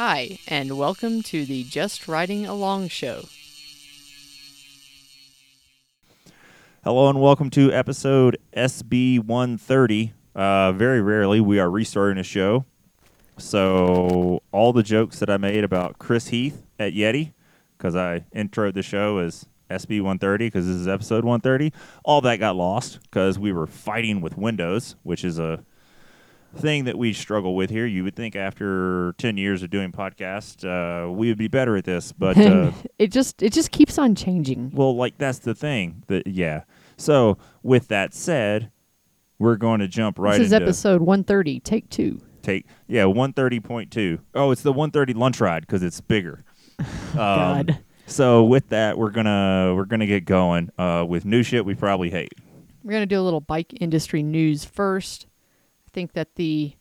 Hi, and welcome to the Just Riding Along show. Hello and welcome to episode SB 130. Uh, very rarely we are restarting a show. So, all the jokes that I made about Chris Heath at Yeti, because I introed the show as SB 130, because this is episode 130, all that got lost because we were fighting with Windows, which is a thing that we struggle with here. You would think after 10 years of doing podcasts, uh, we would be better at this, but. Uh, it just it just keeps on changing. well, like that's the thing. That yeah. So with that said, we're going to jump right this is into episode 130, take two. take yeah one thirty point two. Oh, it's the one thirty lunch ride because it's bigger. Um, God. So with that, we're gonna we're gonna get going uh, with new shit we probably hate. We're to do a little bike industry news first. I think that the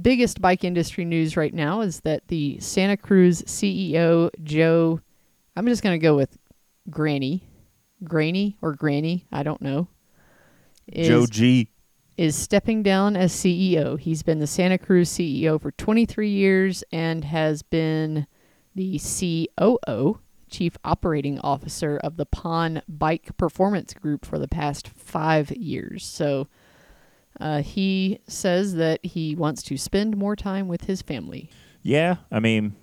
biggest bike industry news right now is that the Santa Cruz CEO, Joe, I'm just going to go with Granny, Granny or Granny, I don't know, is, Joe G. is stepping down as CEO. He's been the Santa Cruz CEO for 23 years and has been the COO, Chief Operating Officer of the Pon Bike Performance Group for the past five years. So uh, he says that he wants to spend more time with his family. Yeah, I mean,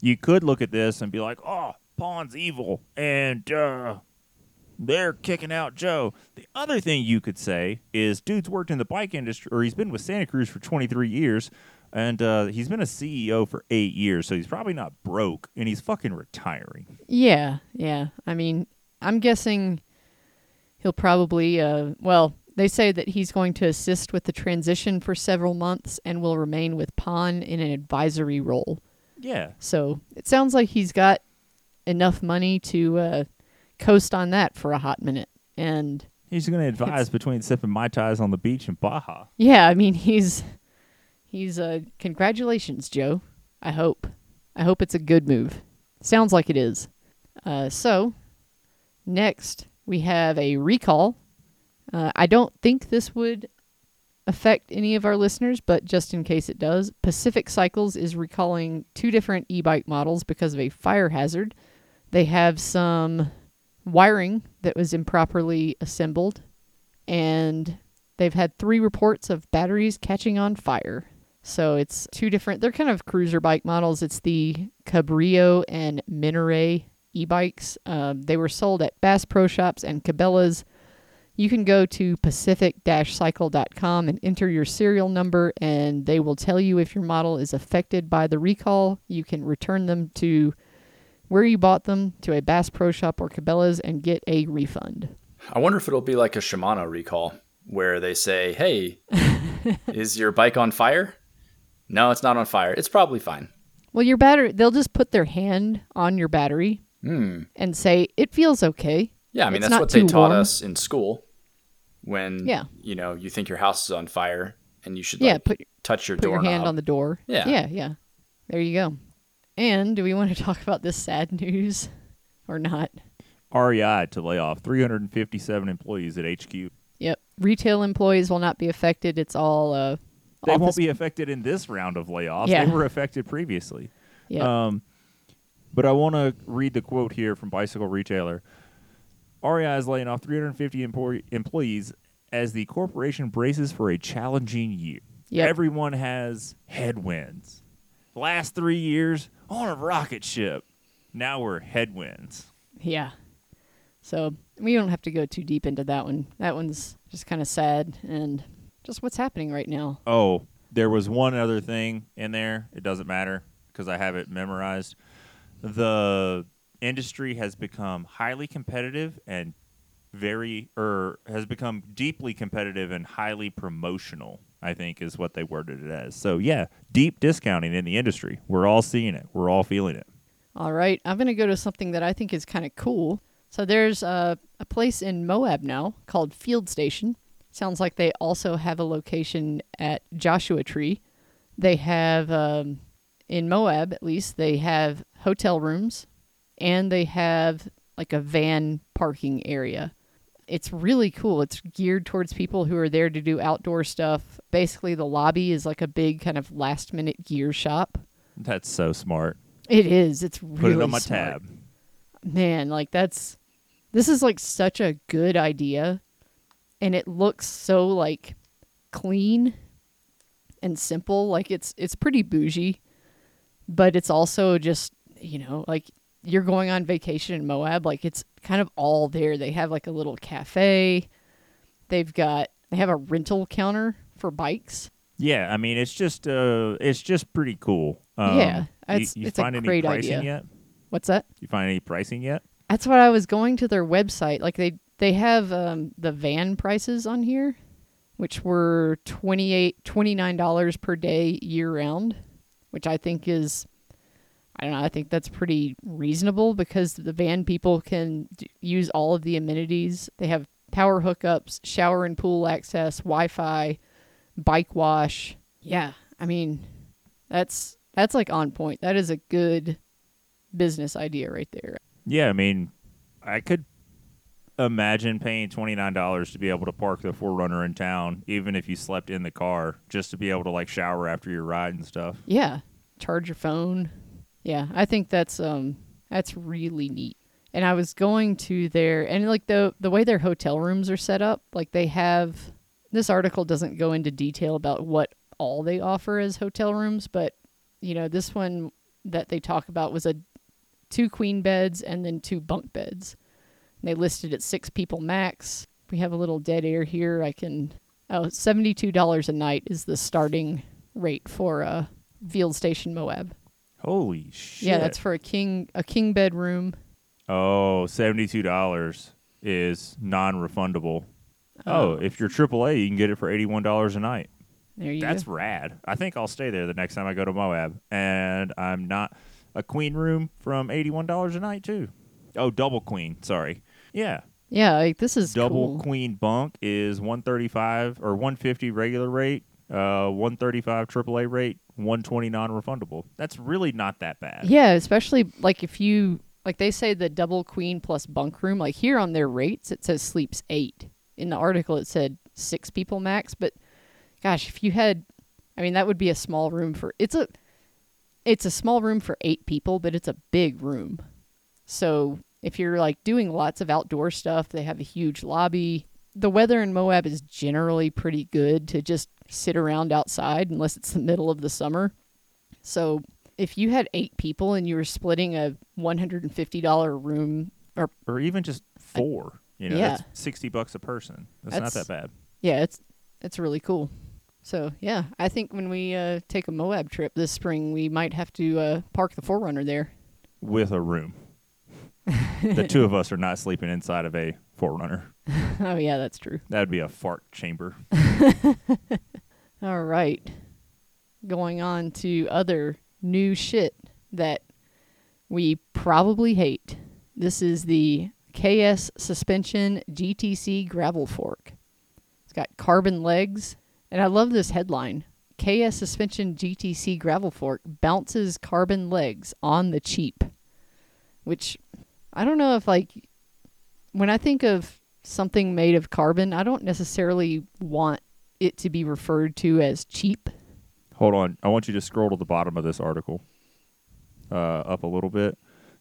you could look at this and be like, "Oh, Pon's evil," and uh, they're kicking out Joe. The other thing you could say is, dude's worked in the bike industry, or he's been with Santa Cruz for 23 years, and uh, he's been a CEO for eight years, so he's probably not broke, and he's fucking retiring. Yeah, yeah. I mean, I'm guessing he'll probably, uh, well, they say that he's going to assist with the transition for several months and will remain with Pon in an advisory role. Yeah, So it sounds like he's got enough money to uh, coast on that for a hot minute. And he's going to advise between sipping mai tais on the beach in Baja. yeah, I mean, he's he's uh, congratulations, Joe. I hope I hope it's a good move. Sounds like it is. Uh, so next we have a recall. Uh, I don't think this would affect any of our listeners, but just in case it does, Pacific Cycles is recalling two different e-bike models because of a fire hazard. They have some wiring that was improperly assembled, and they've had three reports of batteries catching on fire. So it's two different, they're kind of cruiser bike models. It's the Cabrillo and Minaret e bikes. Um, they were sold at Bass Pro Shops and Cabela's. You can go to pacific cycle.com and enter your serial number, and they will tell you if your model is affected by the recall. You can return them to where you bought them to a Bass Pro Shop or Cabela's and get a refund. I wonder if it'll be like a Shimano recall where they say, "Hey, is your bike on fire?" No, it's not on fire. It's probably fine. Well, your battery, they'll just put their hand on your battery Hmm. and say, it feels okay. Yeah, I mean It's that's what they taught warm. us in school. When Yeah. you know you think your house is on fire and you should Yeah, like, put, touch your put your doorknob. hand on the door. Yeah. Yeah, yeah. There you go. And do we want to talk about this sad news or not? REI to lay off 357 employees at HQ. Yep. Retail employees will not be affected. It's all uh They won't be affected in this round of layoffs. Yeah. They were affected previously. Yeah. Um, but I want to read the quote here from Bicycle Retailer. REI is laying off 350 employ- employees as the corporation braces for a challenging year. Yep. Everyone has headwinds. Last three years on a rocket ship. Now we're headwinds. yeah. So we don't have to go too deep into that one. That one's just kind of sad and just what's happening right now. Oh, there was one other thing in there. It doesn't matter because I have it memorized. The industry has become highly competitive and very, or has become deeply competitive and highly promotional. I think is what they worded it as. So yeah, deep discounting in the industry. We're all seeing it. We're all feeling it. All right, I'm going to go to something that I think is kind of cool. So there's a, a place in Moab now called Field Station. Sounds like they also have a location at Joshua Tree. They have, um, in Moab at least, they have hotel rooms and they have like a van parking area. It's really cool. It's geared towards people who are there to do outdoor stuff. Basically, the lobby is like a big kind of last minute gear shop. That's so smart. It is. It's really Put it on my smart. tab. Man, like that's this is like such a good idea and it looks so like clean and simple. Like it's it's pretty bougie, but it's also just, you know, like you're going on vacation in Moab, like it's kind of all there. They have like a little cafe. They've got they have a rental counter for bikes. Yeah, I mean it's just uh it's just pretty cool. Um, Yeah, you- it's- you, it's a find any great pricing idea. yet? What's that? You find any pricing yet? That's what I was going to their website. Like they they have um, the van prices on here, which were 28 $29 per day year round, which I think is I don't know, I think that's pretty reasonable because the van people can d- use all of the amenities. They have power hookups, shower and pool access, Wi-Fi, bike wash. Yeah, I mean, that's that's like on point. That is a good business idea right there. Yeah, I mean, I could imagine paying twenty nine dollars to be able to park the 4Runner in town, even if you slept in the car, just to be able to like shower after your ride and stuff. Yeah, charge your phone. Yeah, I think that's um that's really neat. And I was going to their and like the the way their hotel rooms are set up, like they have this article doesn't go into detail about what all they offer as hotel rooms, but you know, this one that they talk about was a two queen beds and then two bunk beds. And they listed at 6 people max. We have a little dead air here. I can oh, $72 a night is the starting rate for uh Field Station Moab. Holy shit! Yeah, that's for a king a king bedroom. oh seventy two dollars is non refundable. Oh, if you're AAA, you can get it for eighty one dollars a night. there you That's go. rad. I think I'll stay there the next time I go to Moab, and I'm not a queen room from eighty one dollars a night too. Oh, double queen. Sorry. Yeah, Yeah, like this is double cool. queen bunk is one thirty five or one fifty regular rate, uh, one thirty five AAA rate, one twenty non refundable. That's really not that bad. Yeah, especially like if you like they say the double queen plus bunk room. Like here on their rates, it says sleeps eight. In the article, it said six people max. But gosh, if you had, I mean, that would be a small room for. It's a, it's a small room for eight people, but it's a big room. So if you're like doing lots of outdoor stuff, they have a huge lobby. The weather in Moab is generally pretty good to just sit around outside unless it's the middle of the summer. So if you had eight people and you were splitting a $150 room, or Or even just four. You know, Yeah. that's sixty bucks a person. That's, That's- not that bad. yeah, it's it's really cool. So yeah, I think when we uh, take a Moab trip this spring, we might have to uh, park the 4Runner there. With a room. the two of us are not sleeping inside of a 4Runner. oh yeah, that's true. That'd be a fart chamber. All right, going on to other new shit that we probably hate. This is the KS Suspension GTC Gravel Fork. It's got carbon legs, and I love this headline. KS Suspension GTC Gravel Fork bounces carbon legs on the cheap. Which I don't know if like when I think of something made of carbon, I don't necessarily want it to be referred to as cheap. Hold on. I want you to scroll to the bottom of this article. Uh, up a little bit.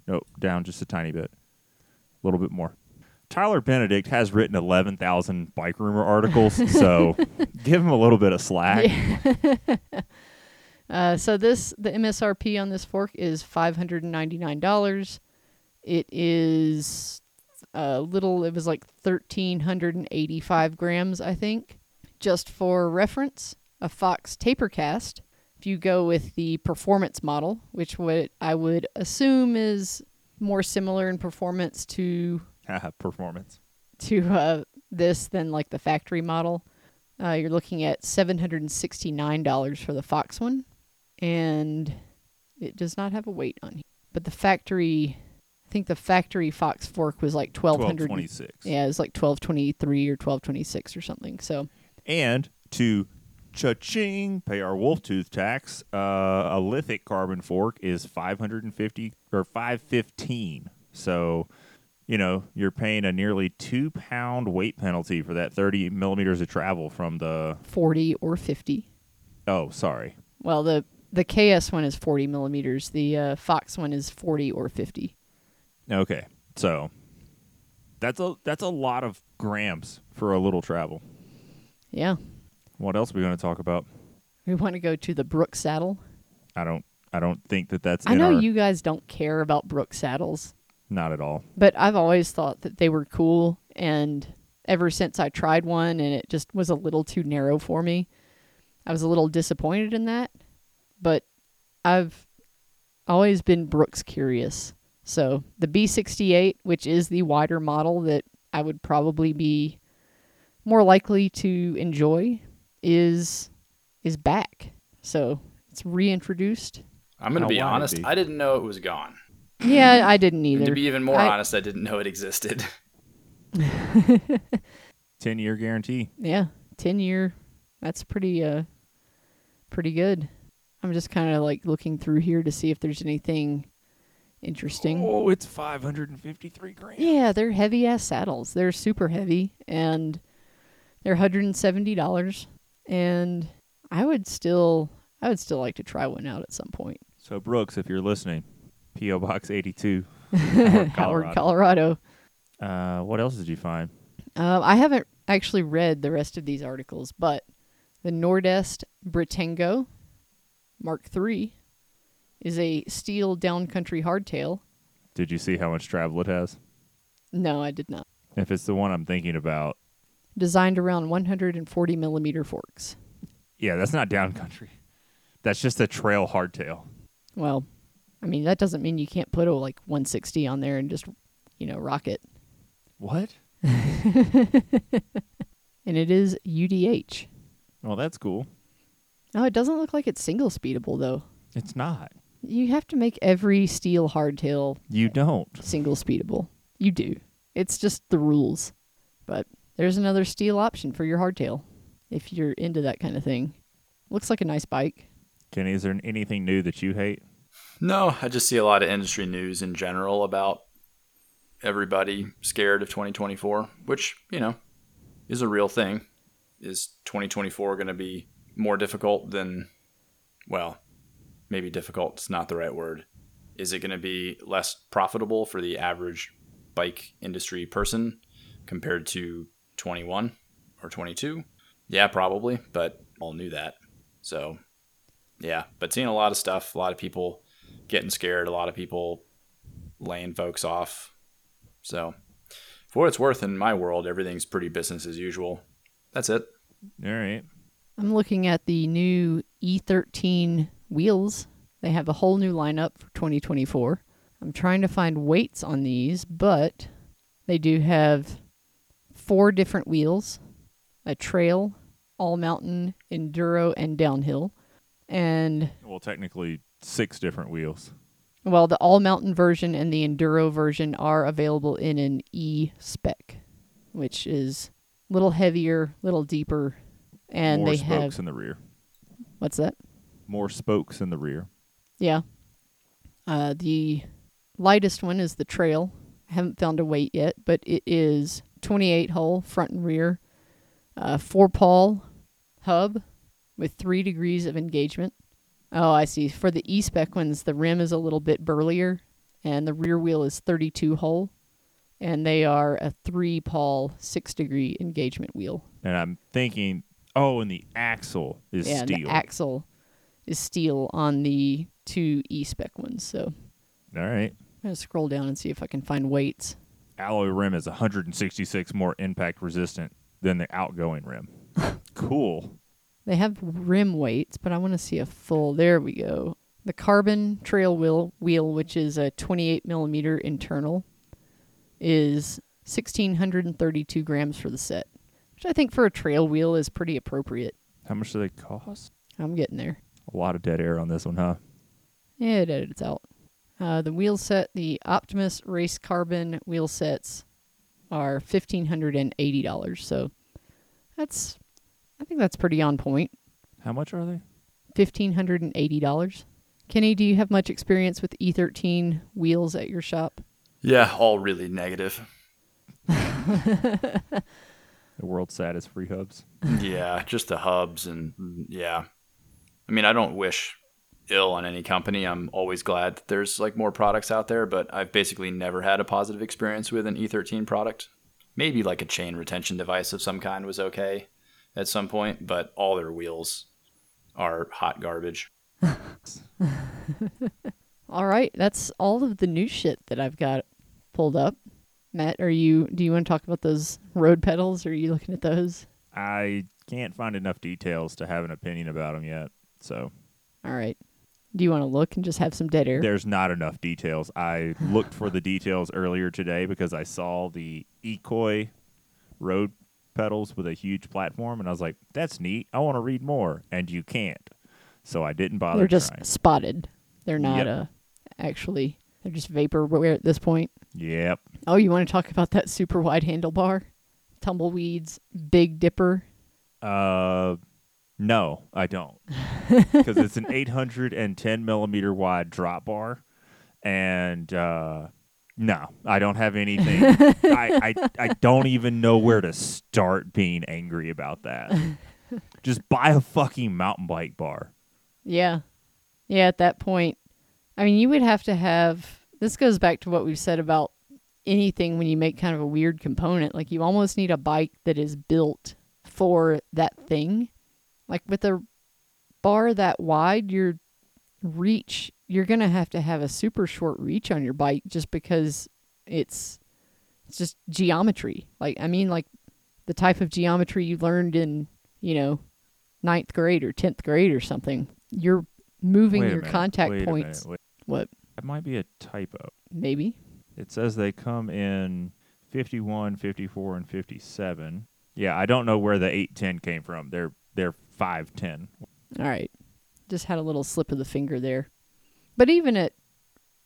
Nope, down just a tiny bit. A little bit more. Tyler Benedict has written 11,000 Bikerumor articles, so give him a little bit of slack. Uh, so this the MSRP on this fork is five hundred and ninety nine dollars. It is a little. It was like thirteen hundred and eighty five grams, I think. Just for reference, a Fox Tapercast. If you go with the performance model, which what I would assume is more similar in performance to Performance. to uh, this than like the factory model. Uh, you're looking at seven hundred and sixty nine dollars for the Fox one, and it does not have a weight on here. But the factory, think the factory Fox fork was like twelve hundred. 1226. Yeah, it was like twelve twenty three or twelve twenty six or something. So And to cha-ching, pay our wolf tooth tax, uh, a lithic carbon fork is 550 or 515. So, you know, you're paying a nearly two pound weight penalty for that 30 millimeters of travel from the. forty or fifty. Oh, sorry. Well, the the KS one is 40 millimeters. The uh, Fox one is 40 or 50. Okay, so that's a that's a lot of grams for a little travel. Yeah. What else are we going to talk about? We want to go to the Brooks saddle. I don't I don't think that that's I know our- you guys don't care about Brooks saddles, not at all. but I've always thought that they were cool. And ever since I tried one and it just was a little too narrow for me, I was a little disappointed in that. But I've always been Brooks curious. So the B68, which is the wider model that I would probably be more likely to enjoy, is is back. So it's reintroduced. I'm gonna be honest. be? I didn't know it was gone. Yeah, I didn't And either. to be even more I- honest, I didn't know it existed. Ten year guarantee. Yeah, ten year. That's pretty uh pretty good. I'm just kind of like looking through here to see if there's anything interesting. Oh, it's five hundred and fifty three grams. Yeah, they're heavy ass saddles. They're super heavy and they're $170 and I would still I would still like to try one out at some point. So Brooks, if you're listening, PO Box eighty two. Howard, Colorado. Colorado. Uh, what else did you find? Uh, I haven't actually read the rest of these articles, but the Nordest Britango Mark III is a steel downcountry hardtail. Did you see how much travel it has? No, I did not. If it's the one I'm thinking about, Designed around 140 millimeter forks. yeah, that's not downcountry. That's just a trail hardtail. Well, I mean that doesn't mean you can't put a like 160 on there and just, you know, rock it. What? And it is UDH. Well, that's cool. Oh, it doesn't look like it's single speedable though. It's not. You have to make every steel hardtail You don't. single speedable. You do. It's just the rules. But there's another steel option for your hardtail if you're into that kind of thing. Looks like a nice bike. Kenny, is there anything new that you hate? no, I just see a lot of industry news in general about everybody scared of 2024, which you know is a real thing. Is 2024 going to be more difficult than? Well, maybe difficult is not the right word. Is it going to be less profitable for the average bike industry person compared to 21 or 22? Yeah, probably, but all knew that. So, yeah, but seeing a lot of stuff, a lot of people getting scared, a lot of people laying folks off. So, for what it's worth, in my world, everything's pretty business as usual. That's it. All right. I'm looking at the new E13 wheels. They have a whole new lineup for 2024. I'm trying to find weights on these, but they do have four different wheels a trail, all mountain, enduro, and downhill. And Well, technically, six different wheels. Well, the all mountain version and the enduro version are available in an E spec, which is a little heavier, little deeper, and More they spokes have in the rear. what's that? More spokes in the rear. Yeah. Uh, the lightest one is the trail. I haven't found a weight yet, but it is 28 hole front and rear, uh, four pawl hub with three degrees of engagement. Oh, I see. For the E spec ones, the rim is a little bit burlier, and the rear wheel is 32 hole, and they are a three pawl six degree engagement wheel. And I'm thinking, oh, and the axle is yeah, and steel. the axle is steel on the two E spec ones. So All right. I'm gonna scroll down and see if I can find weights. Alloy rim is 166 more impact resistant than the outgoing rim. cool. They have rim weights, but I want to see a full. There we go. The carbon trail wheel, wheel which is a 28 millimeter internal, is 1632 grams for the set, which I think for a trail wheel is pretty appropriate. How much do they cost? I'm getting there. A lot of dead air on this one, huh? Yeah, it edits out. Uh, the wheel set, the Optimus Race Carbon wheel sets, are fifteen hundred and eighty dollars. So that's, I think that's pretty on point. How much are they? fifteen hundred and eighty dollars. Kenny, do you have much experience with E13 wheels at your shop? Yeah, all really negative. The world's saddest free hubs. yeah, just the hubs and yeah. I mean, I don't wish ill on any company. I'm always glad that there's like more products out there, but I've basically never had a positive experience with an E13 product. Maybe like a chain retention device of some kind was okay at some point, but all their wheels are hot garbage. All right, that's all of the new shit that I've got pulled up. Matt, are you? Do you want to talk about those road pedals? Or are you looking at those? I can't find enough details to have an opinion about them yet. So All right. Do you want to look and just have some dead air? there's not enough details. I looked for the details earlier today because I saw the Ekoi road pedals with a huge platform, and I was like, "That's neat. I want to read more." And you can't, so I didn't bother They're just trying. spotted. They're not Yep. uh actually. They're just vaporware at this point. Yep. Oh, you want to talk about that super wide handlebar, tumbleweeds, Big Dipper? Uh, no, I don't, because it's an 810 millimeter wide drop bar, and uh, no, I don't have anything. I, I I don't even know where to start being angry about that. Just buy a fucking mountain bike bar. Yeah. Yeah, at that point. I mean, you would have to have this goes back to what we've said about anything when you make kind of a weird component. Like you almost need a bike that is built for that thing. Like with a bar that wide, your reach, you're going to have to have a super short reach on your bike just because it's it's just geometry. Like I mean like the type of geometry you learned in, you know, ninth grade or 10th grade or something. You're moving Wait your minute, contact points. minute. What? That might be a typo. Maybe. It says they come in 51, 54, and 57. Yeah, I don't know where the 810 came from. They're they're 510. All right. Just had a little slip of the finger there. But even at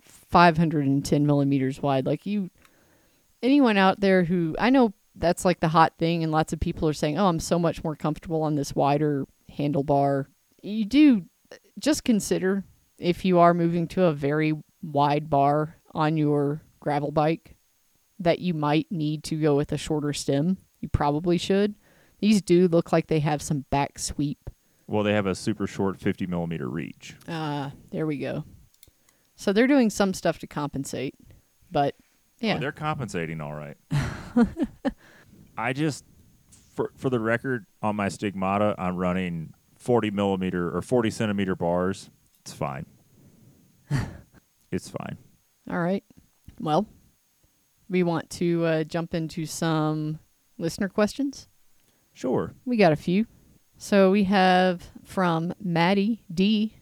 510 millimeters wide, like you, anyone out there who, I know that's like the hot thing, and lots of people are saying, oh, I'm so much more comfortable on this wider handlebar. You do just consider if you are moving to a very wide bar on your gravel bike that you might need to go with a shorter stem. You probably should. These do look like they have some back sweep Well, they have a super short 50 millimeter reach. Ah, there we go. So they're doing some stuff to compensate, but yeah, Oh, they're compensating all right. I just, for for the record, on my stigmata, I'm running 40 millimeter or 40 centimeter bars. It's fine. it's fine. all right. Well, we want to uh, jump into some listener questions. Sure. We got a few. So we have from Maddie D,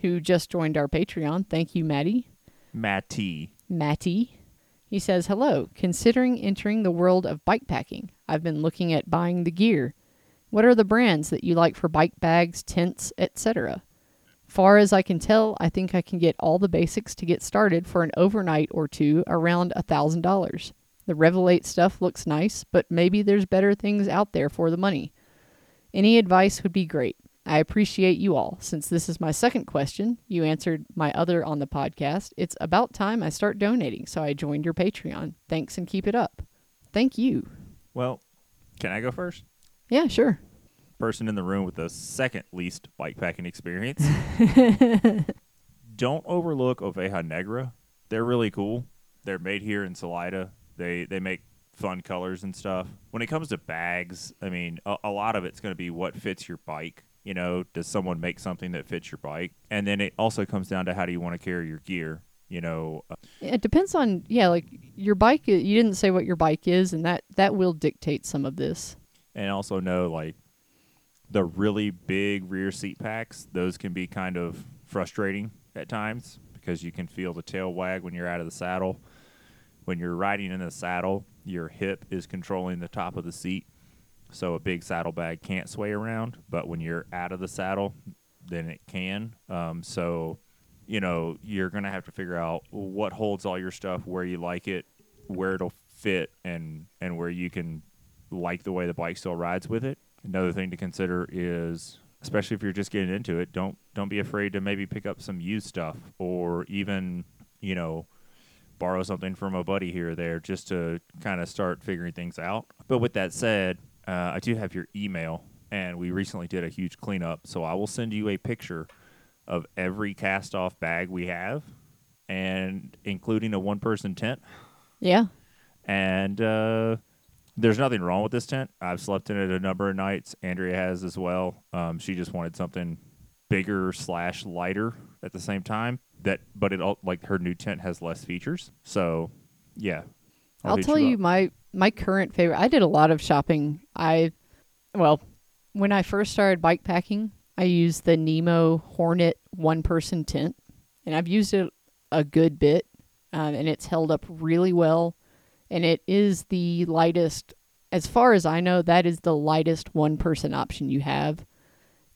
who just joined our Patreon. Thank you, Maddie. Matty. Matty. He says, Hello. Considering entering the world of bike packing, I've been looking at buying the gear. What are the brands that you like for bike bags, tents, etc.? Far as I can tell, I think I can get all the basics to get started for an overnight or two around a thousand dollars. The Revelate stuff looks nice, but maybe there's better things out there for the money. Any advice would be great. I appreciate you all. Since this is my second question, you answered my other on the podcast. It's about time I start donating, so I joined your Patreon. Thanks and keep it up. Thank you. Well, can I go first? Yeah, sure. person in the room with the second least bike packing experience. Don't overlook Oveja Negra. They're really cool. They're made here in Salida. They they make fun colors and stuff. When it comes to bags, I mean, a, a lot of it's going to be what fits your bike. You know, does someone make something that fits your bike? And then it also comes down to how do you want to carry your gear. You know, It depends on yeah, like your bike. You didn't say what your bike is, and that that will dictate some of this. and also know like the really big rear seat packs those can be kind of frustrating at times because you can feel the tail wag when you're out of the saddle when you're riding in the saddle your hip is controlling the top of the seat so a big saddlebag can't sway around but when you're out of the saddle then it can um, so you know you're gonna have to figure out what holds all your stuff where you like it where it'll fit and and where you can like the way the bike still rides with it. Another thing to consider is especially if you're just getting into it, don't don't be afraid to maybe pick up some used stuff or even, you know, borrow something from a buddy here or there just to kind of start figuring things out. But with that said, uh, I do have your email and we recently did a huge cleanup, so I will send you a picture of every cast off bag we have, and including a one person tent. Yeah. And uh, there's nothing wrong with this tent. I've slept in it a number of nights. Andrea has as well. Um, she just wanted something bigger slash lighter at the same time. That, but it all like her new tent has less features. So, yeah. I'll, hit tell you up. my my current favorite. I did a lot of shopping. I well, when I first started bike packing, I used the Nemo Hornet one person tent, and I've used it a good bit, um, and it's held up really well. And it is the lightest, as far as I know, that is the lightest one person option you have.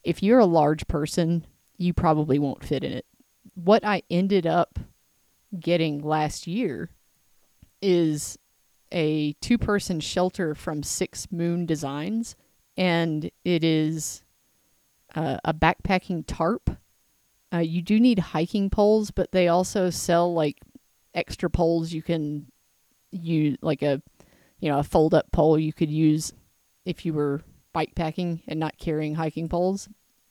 If you're a large person, you probably won't fit in it. What I ended up getting last year is a two person shelter from Six Moon Designs, and it is uh, a backpacking tarp. Uh, you do need hiking poles, but they also sell like extra poles you can use, like a you know a fold up pole you could use if you were bike packing and not carrying hiking poles.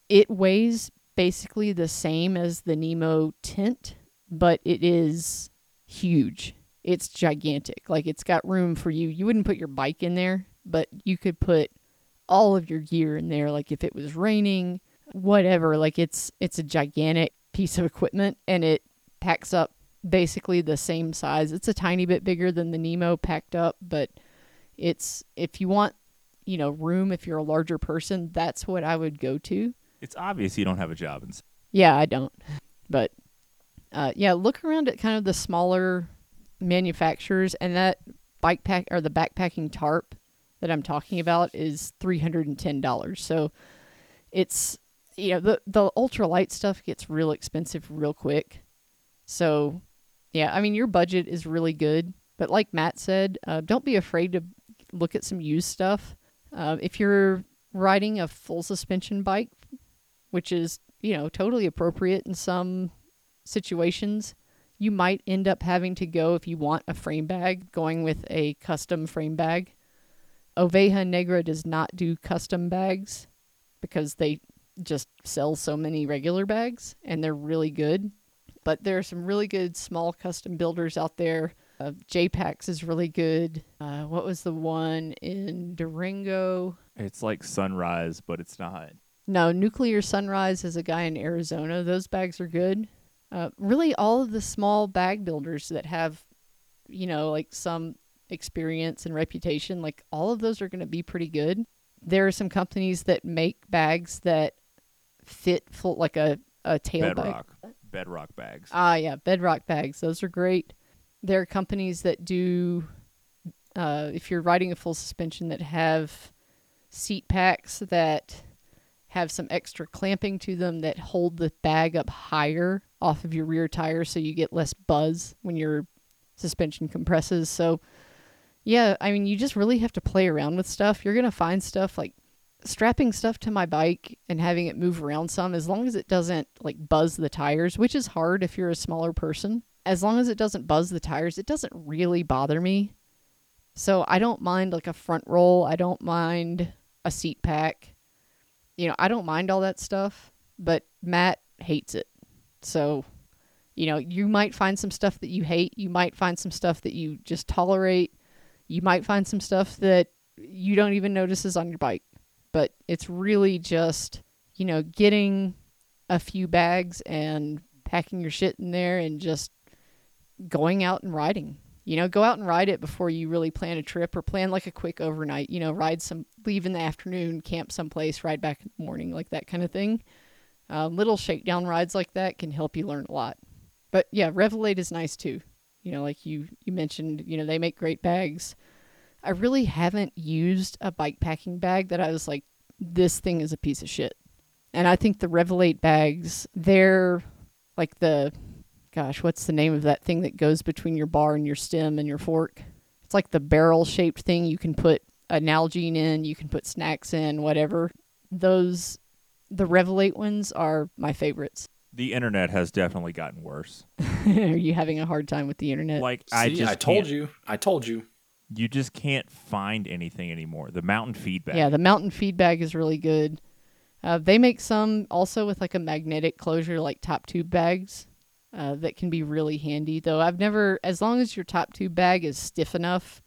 It weighs basically the same as the Nemo tent, but it is huge it's gigantic. Like it's got room for you. You wouldn't put your bike in there, but you could put all of your gear in there like if it was raining, whatever. Like it's it's a gigantic piece of equipment and it packs up basically the same size. It's a tiny bit bigger than the Nemo packed up, but it's if you want, you know, room if you're a larger person, that's what I would go to. It's obvious you don't have a job. And Yeah, I don't. But uh, yeah, look around at kind of the smaller manufacturers, and that bike pack or the backpacking tarp that I'm talking about is three hundred and ten dollars. So it's you know the the ultralight stuff gets real expensive real quick. So yeah, I mean your budget is really good, but like Matt said, uh, don't be afraid to look at some used stuff. Uh, if you're riding a full suspension bike, which is you know totally appropriate in some situations, you might end up having to go if you want a frame bag, going with a custom frame bag. Oveja Negra does not do custom bags because they just sell so many regular bags and they're really good. But there are some really good small custom builders out there. Uh, JPaks is really good. Uh, what was the one in Durango? it's like sunrise, but it's not. No, Nuclear Sunrise is a guy in Arizona. Those bags are good. Uh, really, all of the small bag builders that have, you know, like some experience and reputation, like all of those are going to be pretty good. There are some companies that make bags that fit full, like a, a tail bag. Bedrock. Bedrock bags. Ah, yeah, bedrock bags. Those are great. There are companies that do, uh, if you're riding a full suspension, that have seat packs that have some extra clamping to them that hold the bag up higher off of your rear tire so you get less buzz when your suspension compresses. So, yeah, I mean, you just really have to play around with stuff. You're going to find stuff like strapping stuff to my bike and having it move around some as long as it doesn't like buzz the tires, which is hard if you're a smaller person. As long as it doesn't buzz the tires, it doesn't really bother me. So I don't mind like a front roll. I don't mind a seat pack. You know, I don't mind all that stuff, but Matt hates it. So, you know, you might find some stuff that you hate. You might find some stuff that you just tolerate. You might find some stuff that you don't even notice is on your bike. But it's really just, you know, getting a few bags and packing your shit in there and just going out and riding. You know, go out and ride it before you really plan a trip or plan like a quick overnight. You know, ride some, leave in the afternoon, camp someplace, ride back in the morning, like that kind of thing. Uh, little shakedown rides like that can help you learn a lot. But yeah, Revelate is nice too. You know, like you you mentioned, you know, they make great bags. I really haven't used a bike packing bag that I was like, this thing is a piece of shit. And I think the Revelate bags, they're like the gosh, what's the name of that thing that goes between your bar and your stem and your fork? It's like the barrel shaped thing you can put an Nalgene in, you can put snacks in, whatever. Those the Revelate ones are my favorites. The internet has definitely gotten worse. are you having a hard time with the internet? Like See, I just I told can't- you. I told you. you just can't find anything anymore. The mountain feedbag. Yeah, the mountain feedbag is really good. Uh, they make some also with like a magnetic closure, like top tube bags, uh, that can be really handy. Though I've never, as long as your top tube bag is stiff enough,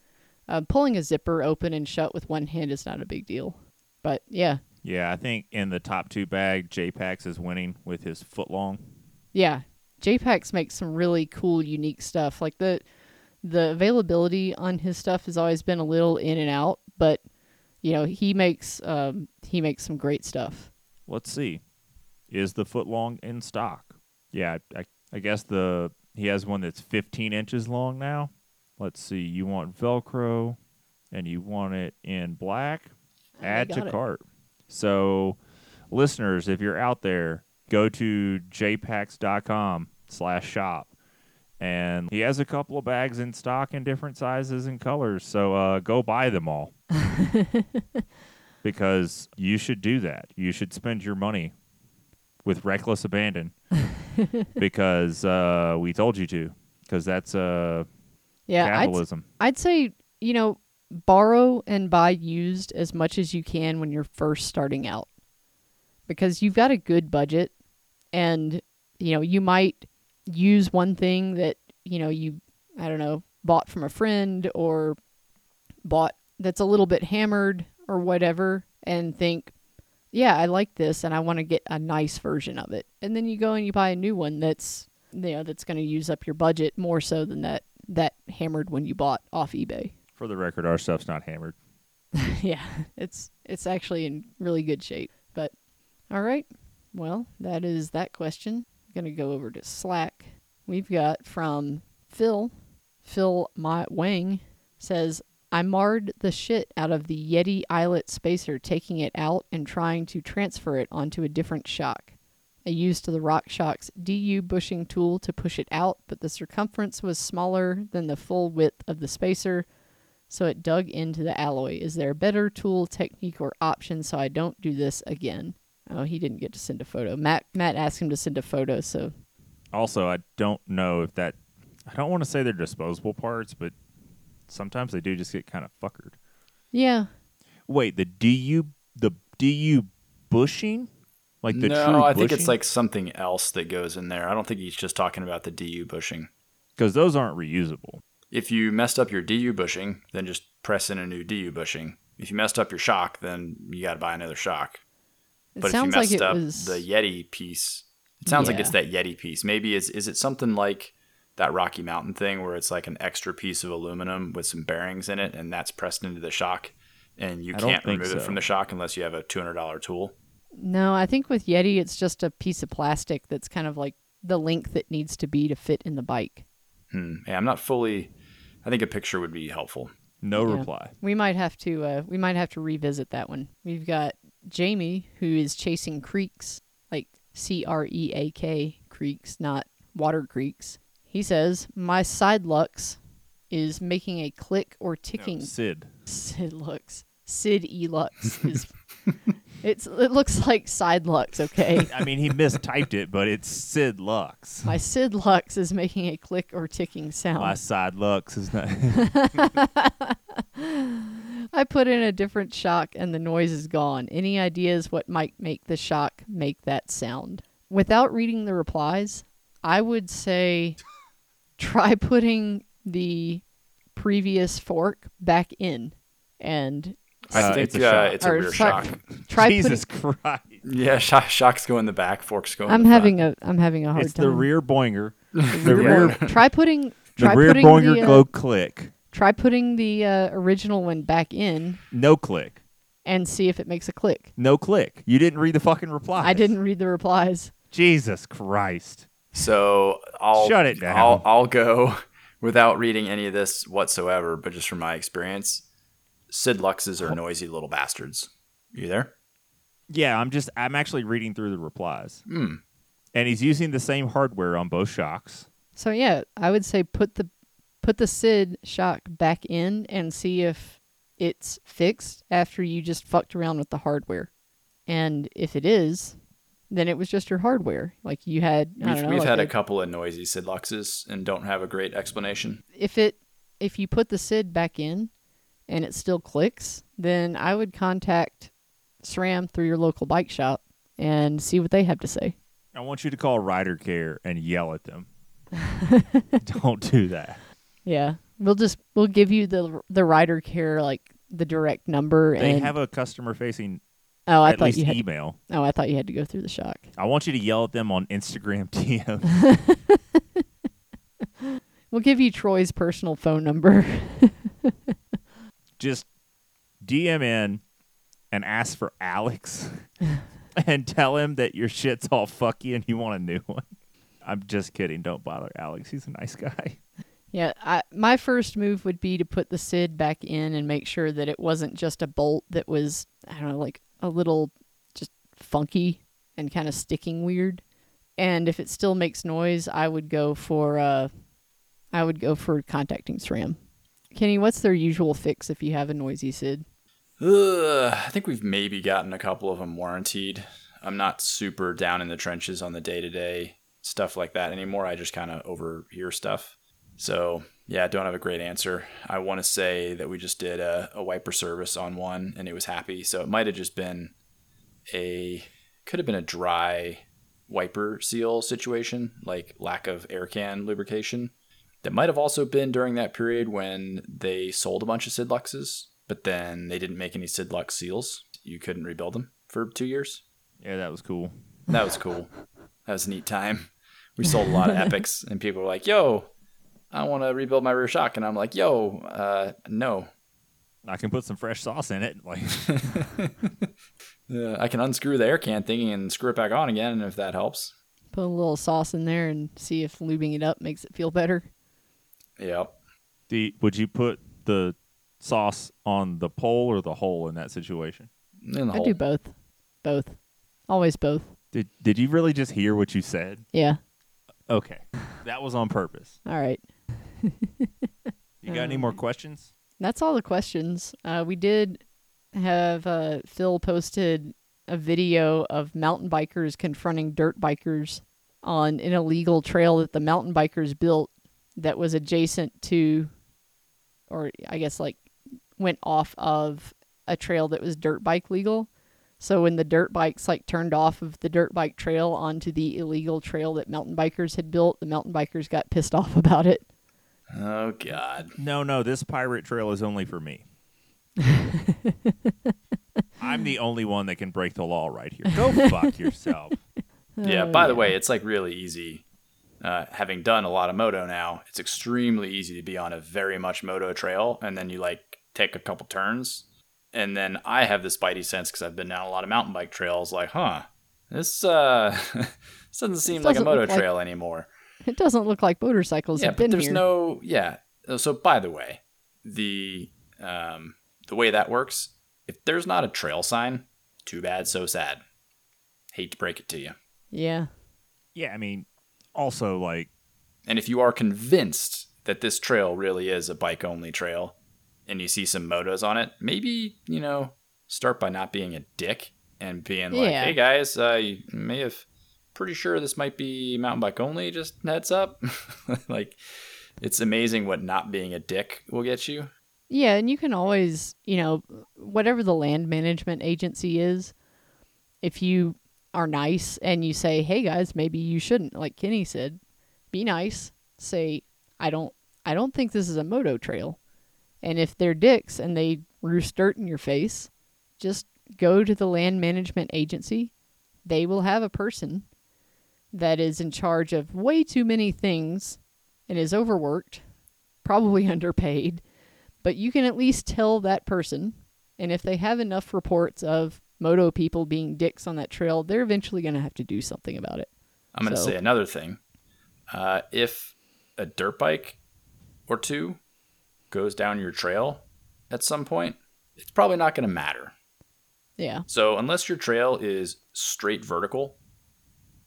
uh, pulling a zipper open and shut with one hand is not a big deal. But yeah, Yeah, I think in the top tube bag, JPaks is winning with his foot long. yeah, JPaks makes some really cool, unique stuff. Like the the availability on his stuff has always been a little in and out, but you know he makes um, he makes some great stuff. Let's see. Is the foot long in stock? Yeah, I, I guess the he has one that's 15 inches long now. Let's see. You want Velcro, and you want it in black. I Add to it. cart. So, listeners, if you're out there, go to jpaks.com slash shop. And he has a couple of bags in stock in different sizes and colors. So uh, go buy them all. because you should do that. You should spend your money with reckless abandon because uh, we told you to. Because that's uh, Yeah, I'd, capitalism. I'd say you know borrow and buy used as much as you can when you're first starting out, because you've got a good budget, and you know you might use one thing that you know you I don't know bought from a friend or bought that's a little bit hammered or whatever, and think. Yeah, I like this and I want to get a nice version of it. And then you go and you buy a new one that's you know that's going to use up your budget more so than that that hammered one you bought off eBay. For the record, our stuff's not hammered. yeah, it's it's actually in really good shape. But all right, well that is that question. I'm gonna go over to Slack. We've got from Phil. Phil My Wang says I marred the shit out of the Yeti eyelet spacer, taking it out and trying to transfer it onto a different shock. I used the RockShox DU bushing tool to push it out, but the circumference was smaller than the full width of the spacer, so it dug into the alloy. Is there a better tool, technique, or option so I don't do this again? Oh, he didn't get to send a photo. Matt Matt asked him to send a photo, so Also, I don't know if that. I don't want to say they're disposable parts, but sometimes they do just get kind of fuckered. yeah. Wait, the DU the DU bushing, like the no, true I think it's like something else that goes in there. I don't think he's just talking about the DU bushing. because those aren't reusable. If you messed up your DU bushing, then just press in a new DU bushing. If you messed up your shock, then you got to buy another shock. It But if you messed like up was the Yeti piece, it sounds like it's that Yeti piece. Maybe is is it something like that Rocky Mountain thing where it's like an extra piece of aluminum with some bearings in it, and that's pressed into the shock, and you I can't think remove it from the shock unless you have a two hundred dollar tool. No, I think with Yeti it's just a piece of plastic that's kind of like the length it needs to be to fit in the bike. Hmm. Yeah, I'm not fully. I think a picture would be helpful. No Yeah. reply. We might have to uh, we might have to revisit that one. We've got Jamie who is chasing creeks, like C R E A K creeks, not water creeks. He says, "My side lux is making a click or ticking Sid. Sid Lux. Sid E Lux is it's it looks like side lux, okay? I mean, he mistyped it, but it's Sid Lux. My Sid Lux is making a click or ticking sound. My side Lux is not. I put in a different shock and the noise is gone. Any ideas what might make the shock make that sound? Without reading the replies, I would say try putting the previous fork back in and I Uh, think it's a uh, it's a or rear try- shock. try Jesus putting Christ! Yeah, shock, shocks go in the back, forks go in I'm the front. having a I'm having a hard It's time. the rear boinger. The rear- rear- try putting The rear putting boinger the, uh, go click. try putting the uh, original one back in No click. and see if it makes a click. No click. You didn't read the fucking reply. I didn't read the replies. Jesus Christ. So I'll Shut it down. I'll, I'll go without reading any of this whatsoever, but just from my experience, Sid Luxes are noisy little bastards. You there? Yeah, I'm just. I'm actually reading through the replies, Hmm. and he's using the same hardware on both shocks. So yeah, I would say put the put the SID shock back in and see if it's fixed after you just fucked around with the hardware. And if it is, then it was just your hardware. Like you had I We've, don't know, we've like had a a- couple of noisy SID Luxes and don't have a great explanation. if it if you put the SID back in and it still clicks, then I would contact SRAM through your local bike shop and see what they have to say. I want you to call Rider Care and yell at them. Don't do that. Yeah, we'll just we'll give you the the rider care like the direct number They and have a customer facing oh I at thought least you had email. oh I thought you had to go through the shock. I want you to yell at them on Instagram DM. We'll give you Troy's personal phone number. Just DM in and ask for Alex and tell him that your shit's all fucky and you want a new one. I'm just kidding. Don't bother Alex. He's a nice guy. yeah, I, my first move would be to put the SID back in and make sure that it wasn't just a bolt that was I don't know like a little just funky and kind of sticking weird. And if it still makes noise, I would go for uh I would go for contacting SRAM. Kenny, what's their usual fix if you have a noisy SID? Ugh, I think we've maybe gotten a couple of them warranted. I'm not super down in the trenches on the day to day stuff like that anymore. I just kind of overhear stuff. So, yeah, I don't have a great answer. I want to say that we just did a, a wiper service on one and it was happy. So it might have just been a, could have been a dry wiper seal situation, like lack of air can lubrication. That might have also been during that period when they sold a bunch of SID Luxes, but then they didn't make any SID Lux seals. You couldn't rebuild them for two years. Yeah, that was cool. That was cool. that was a neat time. We sold a lot of epics, and people were like, "Yo, I want to rebuild my rear shock," and I'm like, "Yo, uh, no, I can put some fresh sauce in it. Like uh, I can unscrew the air can thingy and screw it back on again, if that helps." Put a little sauce in there and see if lubing it up makes it feel better. Yep. Do you- would you put the sauce on the pole or the hole in that situation? In the I hole. do both. Both. Always both. Did Did you really just hear what you said? Yeah. Okay, that was on purpose. All right. You got any more questions? That's all the questions. Uh, we did have uh, Phil posted a video of mountain bikers confronting dirt bikers on an illegal trail that the mountain bikers built that was adjacent to, or I guess like went off of a trail that was dirt bike legal. So when the dirt bikes like turned off of the dirt bike trail onto the illegal trail that mountain bikers had built, the mountain bikers got pissed off about it. Oh God. No, no. This pirate trail is only for me. I'm the only one that can break the law right here. Go fuck yourself. Yeah. Oh, By the way, it's like really easy. Uh, having done a lot of moto now, it's extremely easy to be on a very much moto trail, and then you like take a couple turns, and then I have this spidey sense because I've been down a lot of mountain bike trails. Like, huh, this uh, this doesn't seem like a doesn't moto look like- trail anymore. It doesn't look like motorcycles yeah, have but been there's here. no yeah. Uh, So by the way, the um the way that works, if there's not a trail sign, too bad, so sad. Hate to break it to you. yeah. Yeah, I mean, also like And if you are convinced that this trail really is a bike only trail and you see some motos on it, maybe, you know, start by not being a dick and being like, Yeah. hey guys, uh, you may have pretty sure this might be mountain bike only, just heads up. like, it's amazing what not being a dick will get you. Yeah, and you can always, you know, whatever the land management agency is, if you are nice and you say, "Hey guys, maybe you shouldn't," like Kenny said, be nice. Say, "I don't I don't think this is a moto trail." And if they're dicks and they roost dirt in your face, just go to the land management agency. They will have a person that is in charge of way too many things and is overworked, probably underpaid but you can at least tell that person and if they have enough reports of moto people being dicks on that trail they're eventually going to have to do something about it I'm going to So- say another thing. Uh, if a dirt bike or two goes down your trail at some point, it's probably not going to matter. yeah So unless your trail is straight vertical,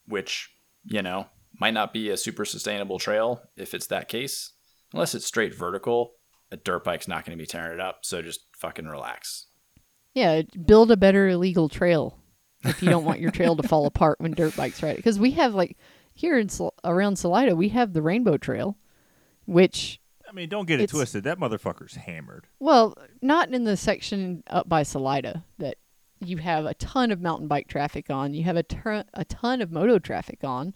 which, you know, might not be a super sustainable trail if it's that case, unless it's straight vertical, a dirt bike's not going to be tearing it up. So just fucking relax. yeah build a better illegal trail if you don't want your trail to fall apart when dirt bikes ride it because we have like here in around salida we have the rainbow trail which I mean, don't get it twisted. That motherfucker's hammered. well not in the section up by salida that you have a ton of mountain bike traffic on, you have a, tur- a ton of moto traffic on,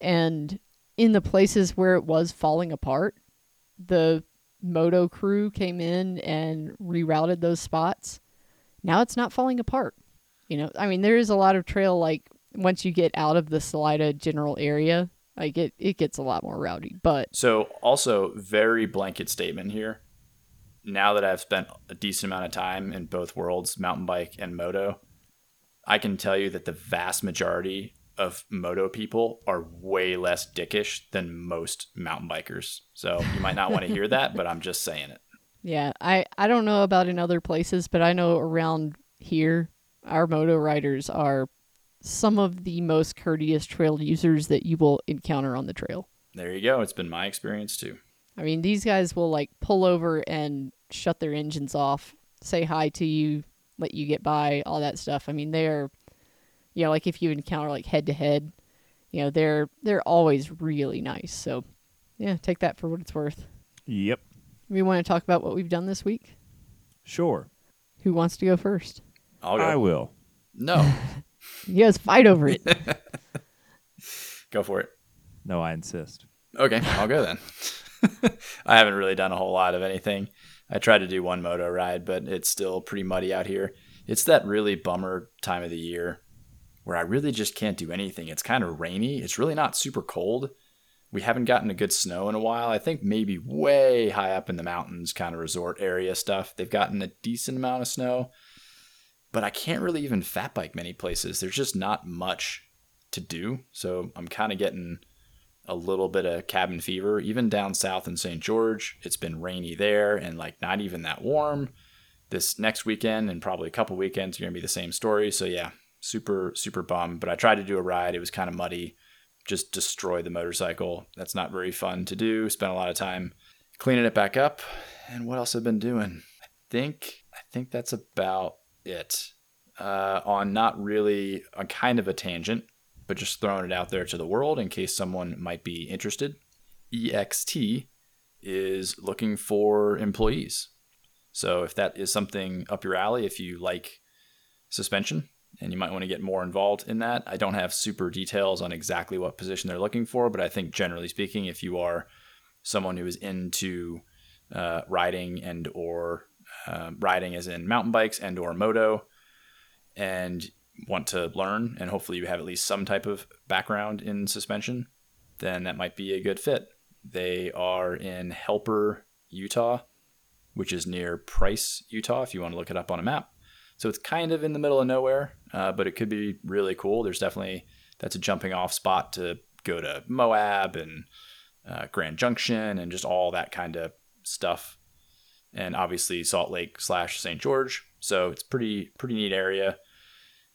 and in the places where it was falling apart, the moto crew came in and rerouted those spots. Now it's not falling apart. You know, I mean, there is a lot of trail like once you get out of the Salida general area, like it, it gets a lot more rowdy. But So, also, very blanket statement here. Now that I've spent a decent amount of time in both worlds, mountain bike and moto, I can tell you that the vast majority of moto people are way less dickish than most mountain bikers. So, you might not want to hear that, but I'm just saying it. Yeah, I I don't know about in other places, but I know around here our moto riders are some of the most courteous trail users that you will encounter on the trail. There you go. It's been my experience too. I mean, these guys will like pull over and shut their engines off, say hi to you, let you get by, all that stuff. I mean, they're you know, like if you encounter like head to head, you know, they're they're always really nice. So, yeah, take that for what it's worth. Yep. We want to talk about what we've done this week. Sure. Who wants to go first? I'll go. I will. no, You guys fight over it. go for it. No, I insist. Okay, I'll go then. I haven't really done a whole lot of anything. I tried to do one moto ride, but it's still pretty muddy out here. It's that really bummer time of the year where I really just can't do anything. It's kind of rainy. It's really not super cold. We haven't gotten a good snow in a while. I think maybe way high up in the mountains, kind of resort area stuff, they've gotten a decent amount of snow. But I can't really even fat bike many places. There's just not much to do. So I'm kind of getting a little bit of cabin fever. Even down south in St. George, it's been rainy there and like not even that warm. This next weekend and probably a couple weekends are to be the same story. So yeah, super, super bummed. But I tried to do a ride. It was kind of muddy. Just destroy the motorcycle. That's not very fun to do. Spent a lot of time cleaning it back up. And what else I've been doing? I think I think that's about it. Uh, on not really a kind of a tangent, but just throwing it out there to the world in case someone might be interested. EXT is looking for employees. So if that is something up your alley, if you like suspension and you might want to get more involved in that, I don't have super details on exactly what position they're looking for, but I think generally speaking, if you are someone who is into uh, riding and or uh, riding as in mountain bikes and or moto and want to learn and hopefully you have at least some type of background in suspension then that might be a good fit they are in helper utah which is near price utah if you want to look it up on a map so it's kind of in the middle of nowhere uh, but it could be really cool there's definitely that's a jumping off spot to go to moab and uh, grand junction and just all that kind of stuff and obviously Salt Lake slash St. George. So it's pretty pretty neat area.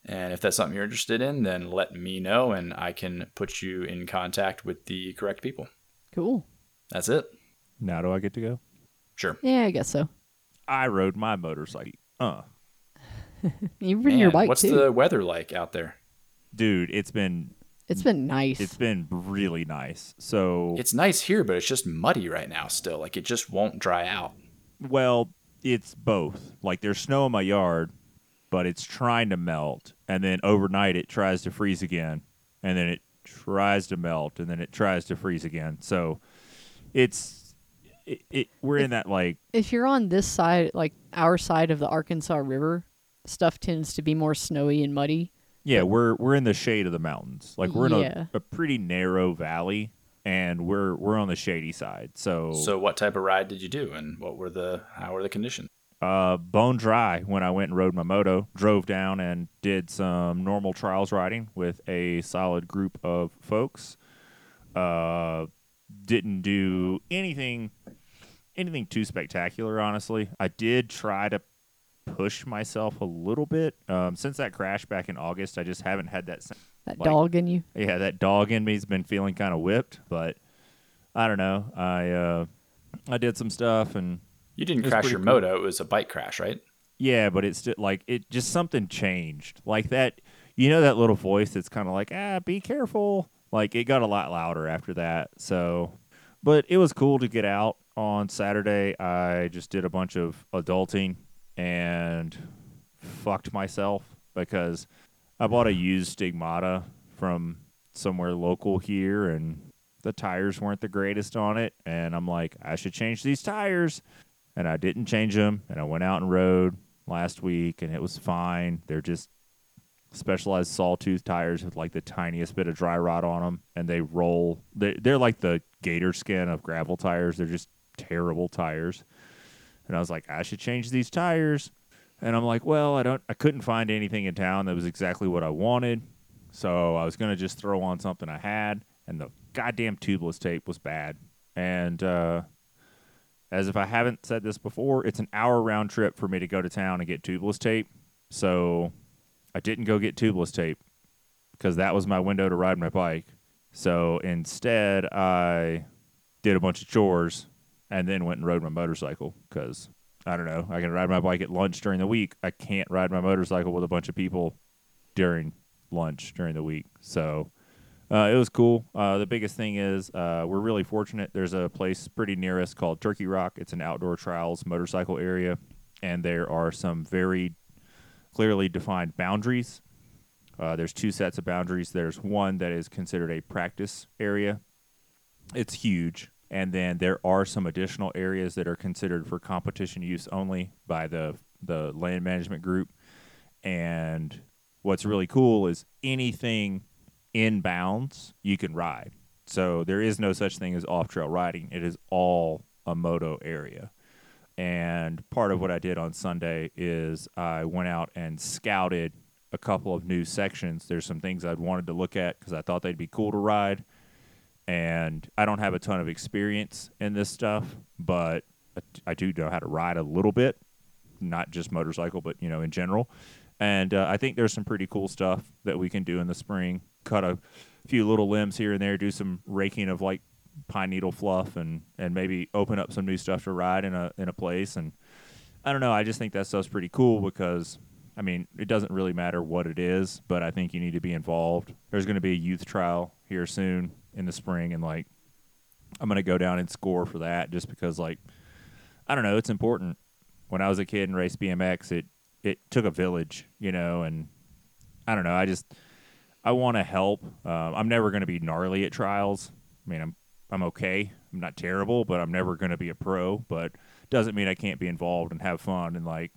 And if that's something you're interested in, then let me know and I can put you in contact with the correct people. Cool. That's it. Now do I get to go? Sure. Yeah, I guess so. I rode my motorcycle. Uh, You've ridden your Man, bike what's too. the weather like out there? dude, it's been It's been nice. it's been really nice. So It's nice here, but it's just muddy right now still. Like it just won't dry out. well, it's both. Like there's snow in my yard, but it's trying to melt, and then overnight it tries to freeze again, and then it tries to melt, and then it tries to freeze again. So it's it, it we're in that like if you're on this side, like our side of the Arkansas River, stuff tends to be more snowy and muddy. Yeah, we're we're in the shade of the mountains. Like we're in Yeah. a, a pretty narrow valley and we're we're on the shady side. So, So what type of ride did you do and what were the how were the conditions? Uh bone dry when I went and rode my moto, drove down and did some normal trials riding with a solid group of folks. Uh didn't do anything anything too spectacular honestly. I did try to push myself a little bit. Um since that crash back in August, I just haven't had that That Like- dog in you. yeah, that dog in me's been feeling kind of whipped, but I don't know. I uh, I did some stuff, and You didn't crash your cool. moto, it was a bike crash, right? yeah, but it's just like it just something changed, like that. You know that little voice that's kind of like, ah, be careful. Like it got a lot louder after that. So, but it was cool to get out on Saturday. I just did a bunch of adulting and fucked myself because I bought a used Stigmata from somewhere local here and the tires weren't the greatest on it and I'm like I should change these tires and I didn't change them and I went out and rode last week and it was fine. They're just specialized sawtooth tires with like the tiniest bit of dry rot on them and they roll they, they're like the gator skin of gravel tires. They're just terrible tires. And I was like I should change these tires and I'm like, well, I don't I couldn't find anything in town that was exactly what I wanted. So I was to just throw on something I had and the goddamn tubeless tape was bad. And uh as if I haven't said this before, it's an hour round trip for me to go to town and get tubeless tape. So I didn't go get tubeless tape because that was my window to ride my bike. So instead, I did a bunch of chores and then went and rode my motorcycle because I don't know. I can ride my bike at lunch during the week. I can't ride my motorcycle with a bunch of people during lunch during the week. So uh, it was cool. Uh, the biggest thing is uh, we're really fortunate. There's a place pretty near us called Turkey Rock. It's an outdoor trials motorcycle area, and there are some very clearly defined boundaries. Uh, there's two sets of boundaries. There's one that is considered a practice area. It's huge, and then there are some additional areas that are considered for competition use only by the the land management group. And what's really cool is anything in bounds you can ride. So there is no such thing as off trail riding. It is all a moto area. And part of what I did on Sunday is I went out and scouted a couple of new sections. There's some things I'd wanted to look at because I thought they'd be cool to ride. And I don't have a ton of experience in this stuff, but I do know how to ride a little bit, not just motorcycle, but you know in general. And uh, I think there's some pretty cool stuff that we can do in the spring. Cut a few little limbs here and there, do some raking of like pine needle fluff, and and maybe open up some new stuff to ride in a in a place. And I don't know. I just think that stuff's pretty cool because I mean it doesn't really matter what it is, but I think you need to be involved. There's going to be a youth trial here soon in the spring, and like I'm going to go down and score for that just because like I don't know, it's important. When I was a kid and raced BMX, it it took a village, you know, and I don't know. I just I want to help. Uh, I'm never going to be gnarly at trials. I mean, I'm I'm okay. I'm not terrible, but I'm never going to be a pro. But doesn't mean I can't be involved and have fun. And like,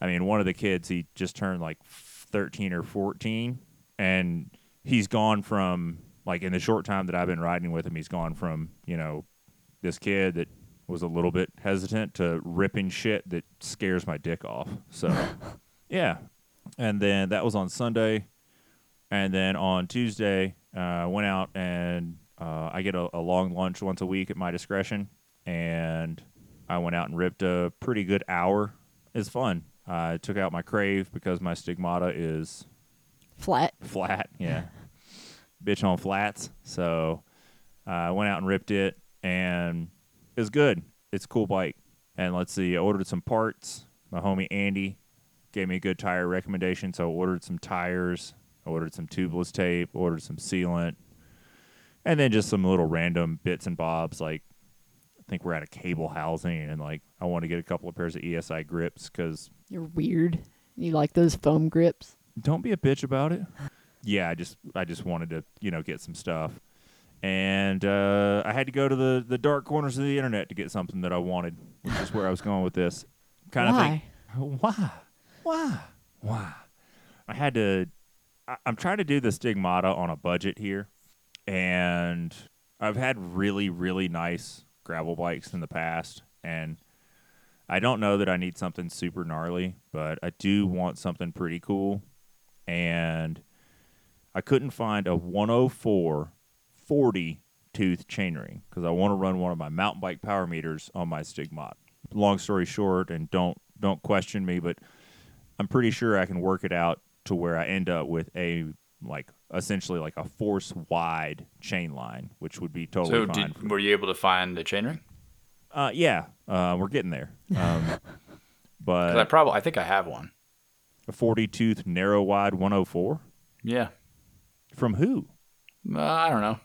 I mean, one of the kids he just turned like 13 or 14, and he's gone from like in the short time that I've been riding with him, he's gone from you know this kid that was a little bit hesitant to ripping shit that scares my dick off. So, yeah. And then that was on Sunday. And then on Tuesday, I uh, went out and uh, I get a, a, long lunch once a week at my discretion. And I went out and ripped a pretty good hour. It's fun. I took out my crave because my stigmata is flat. Flat, yeah. Bitch on flats. So I went out and ripped it. And it's good. It's a cool bike. And let's see, I ordered some parts. My homie Andy gave me a good tire recommendation, so I ordered some tires. I ordered some tubeless tape, ordered some sealant, and then just some little random bits and bobs. Like I think we're at a cable housing, and like I want to get a couple of pairs of ESI grips because you're weird. You like those foam grips? Don't be a bitch about it. Yeah, I just I just wanted to you know get some stuff and uh, I had to go to the, the dark corners of the internet to get something that I wanted, which is where I was going with this. Kind of Why? think, why, why, why? I had to. I, I'm trying to do the stigmata on a budget here, and I've had really, really nice gravel bikes in the past, and I don't know that I need something super gnarly, but I do want something pretty cool, and I couldn't find a 104 40 tooth chainring because I want to run one of my mountain bike power meters on my Stigmata. Long story short, and don't don't question me, but I'm pretty sure I can work it out to where I end up with a like essentially like a force wide chain line, which would be totally so fine. Did, were you able to find the chainring? Uh, yeah, uh, we're getting there. Um, but I probably I think I have one. A 40 tooth narrow wide 104. Yeah. From who? Uh, I don't know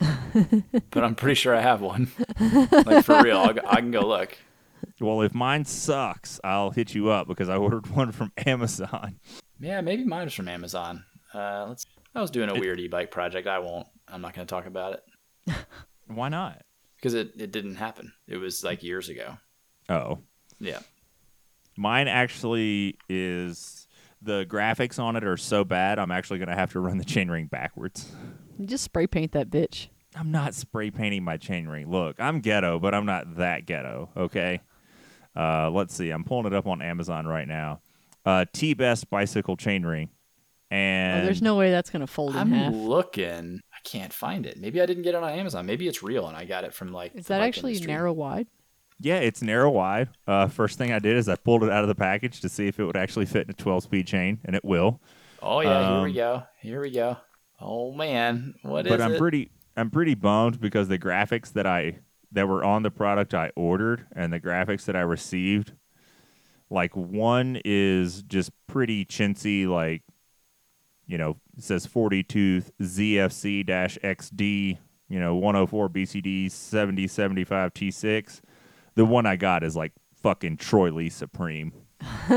but I'm pretty sure I have one. like for real, I'll, I can go look. Well, if mine sucks, I'll hit you up because I ordered one from Amazon. Yeah, maybe mine was from Amazon. Uh, let's. I was doing a weird e-bike project. I won't. I'm not going to talk about it Why not? because it, it didn't happen. It was like years ago. Oh, Yeah. mine actually is the graphics on it are so bad. I'm actually going to have to run the chainring backwards. Just spray paint that bitch. I'm not spray painting my chain ring. Look, I'm ghetto, but I'm not that ghetto. Okay. Uh, let's see. I'm pulling it up on Amazon right now. Uh, T Best bicycle chain ring. and oh, there's no way that's gonna fold in I'm half. looking. I can't find it. Maybe I didn't get it on Amazon. Maybe it's real and I got it from like. Is that actually industry. narrow wide? Yeah, it's narrow wide. Uh, first thing I did is I pulled it out of the package to see if it would actually fit in a 12 speed chain, and it will. Oh yeah, here Um, we go. Here we go. Oh man, what is but I'm it? pretty I'm pretty bummed because the graphics that I that were on the product I ordered and the graphics that I received, like one is just pretty chintzy, like you know, it says 42 ZFC XD, you know, 104 BCD 7075 T6. The one I got is like fucking Troy Lee Supreme.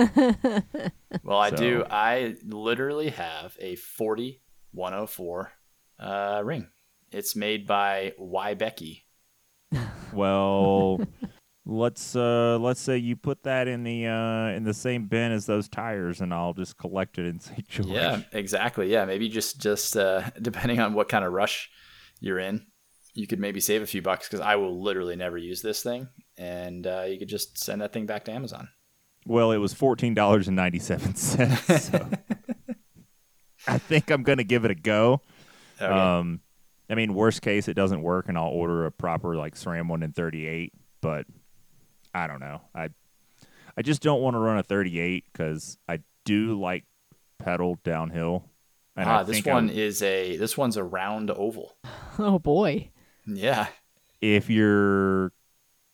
well, I do. I literally have a 40 104 uh, ring. It's made by Y Becky. Well, let's uh let's say you put that in the uh in the same bin as those tires and I'll just collect it in St. George. Yeah, exactly. Yeah, maybe just just uh, depending on what kind of rush you're in, you could maybe save a few bucks because I will literally never use this thing, and uh, you could just send that thing back to Amazon. Well, it was fourteen dollars and ninety seven cents. So I think I'm gonna give it a go. Okay. Um I mean worst case it doesn't work and I'll order a proper like SRAM one in thirty eight, but I don't know. I I just don't want to run a thirty eight because I do like pedal downhill. And ah, I this one I'm- is a this one's a round oval. Oh boy. Yeah, if your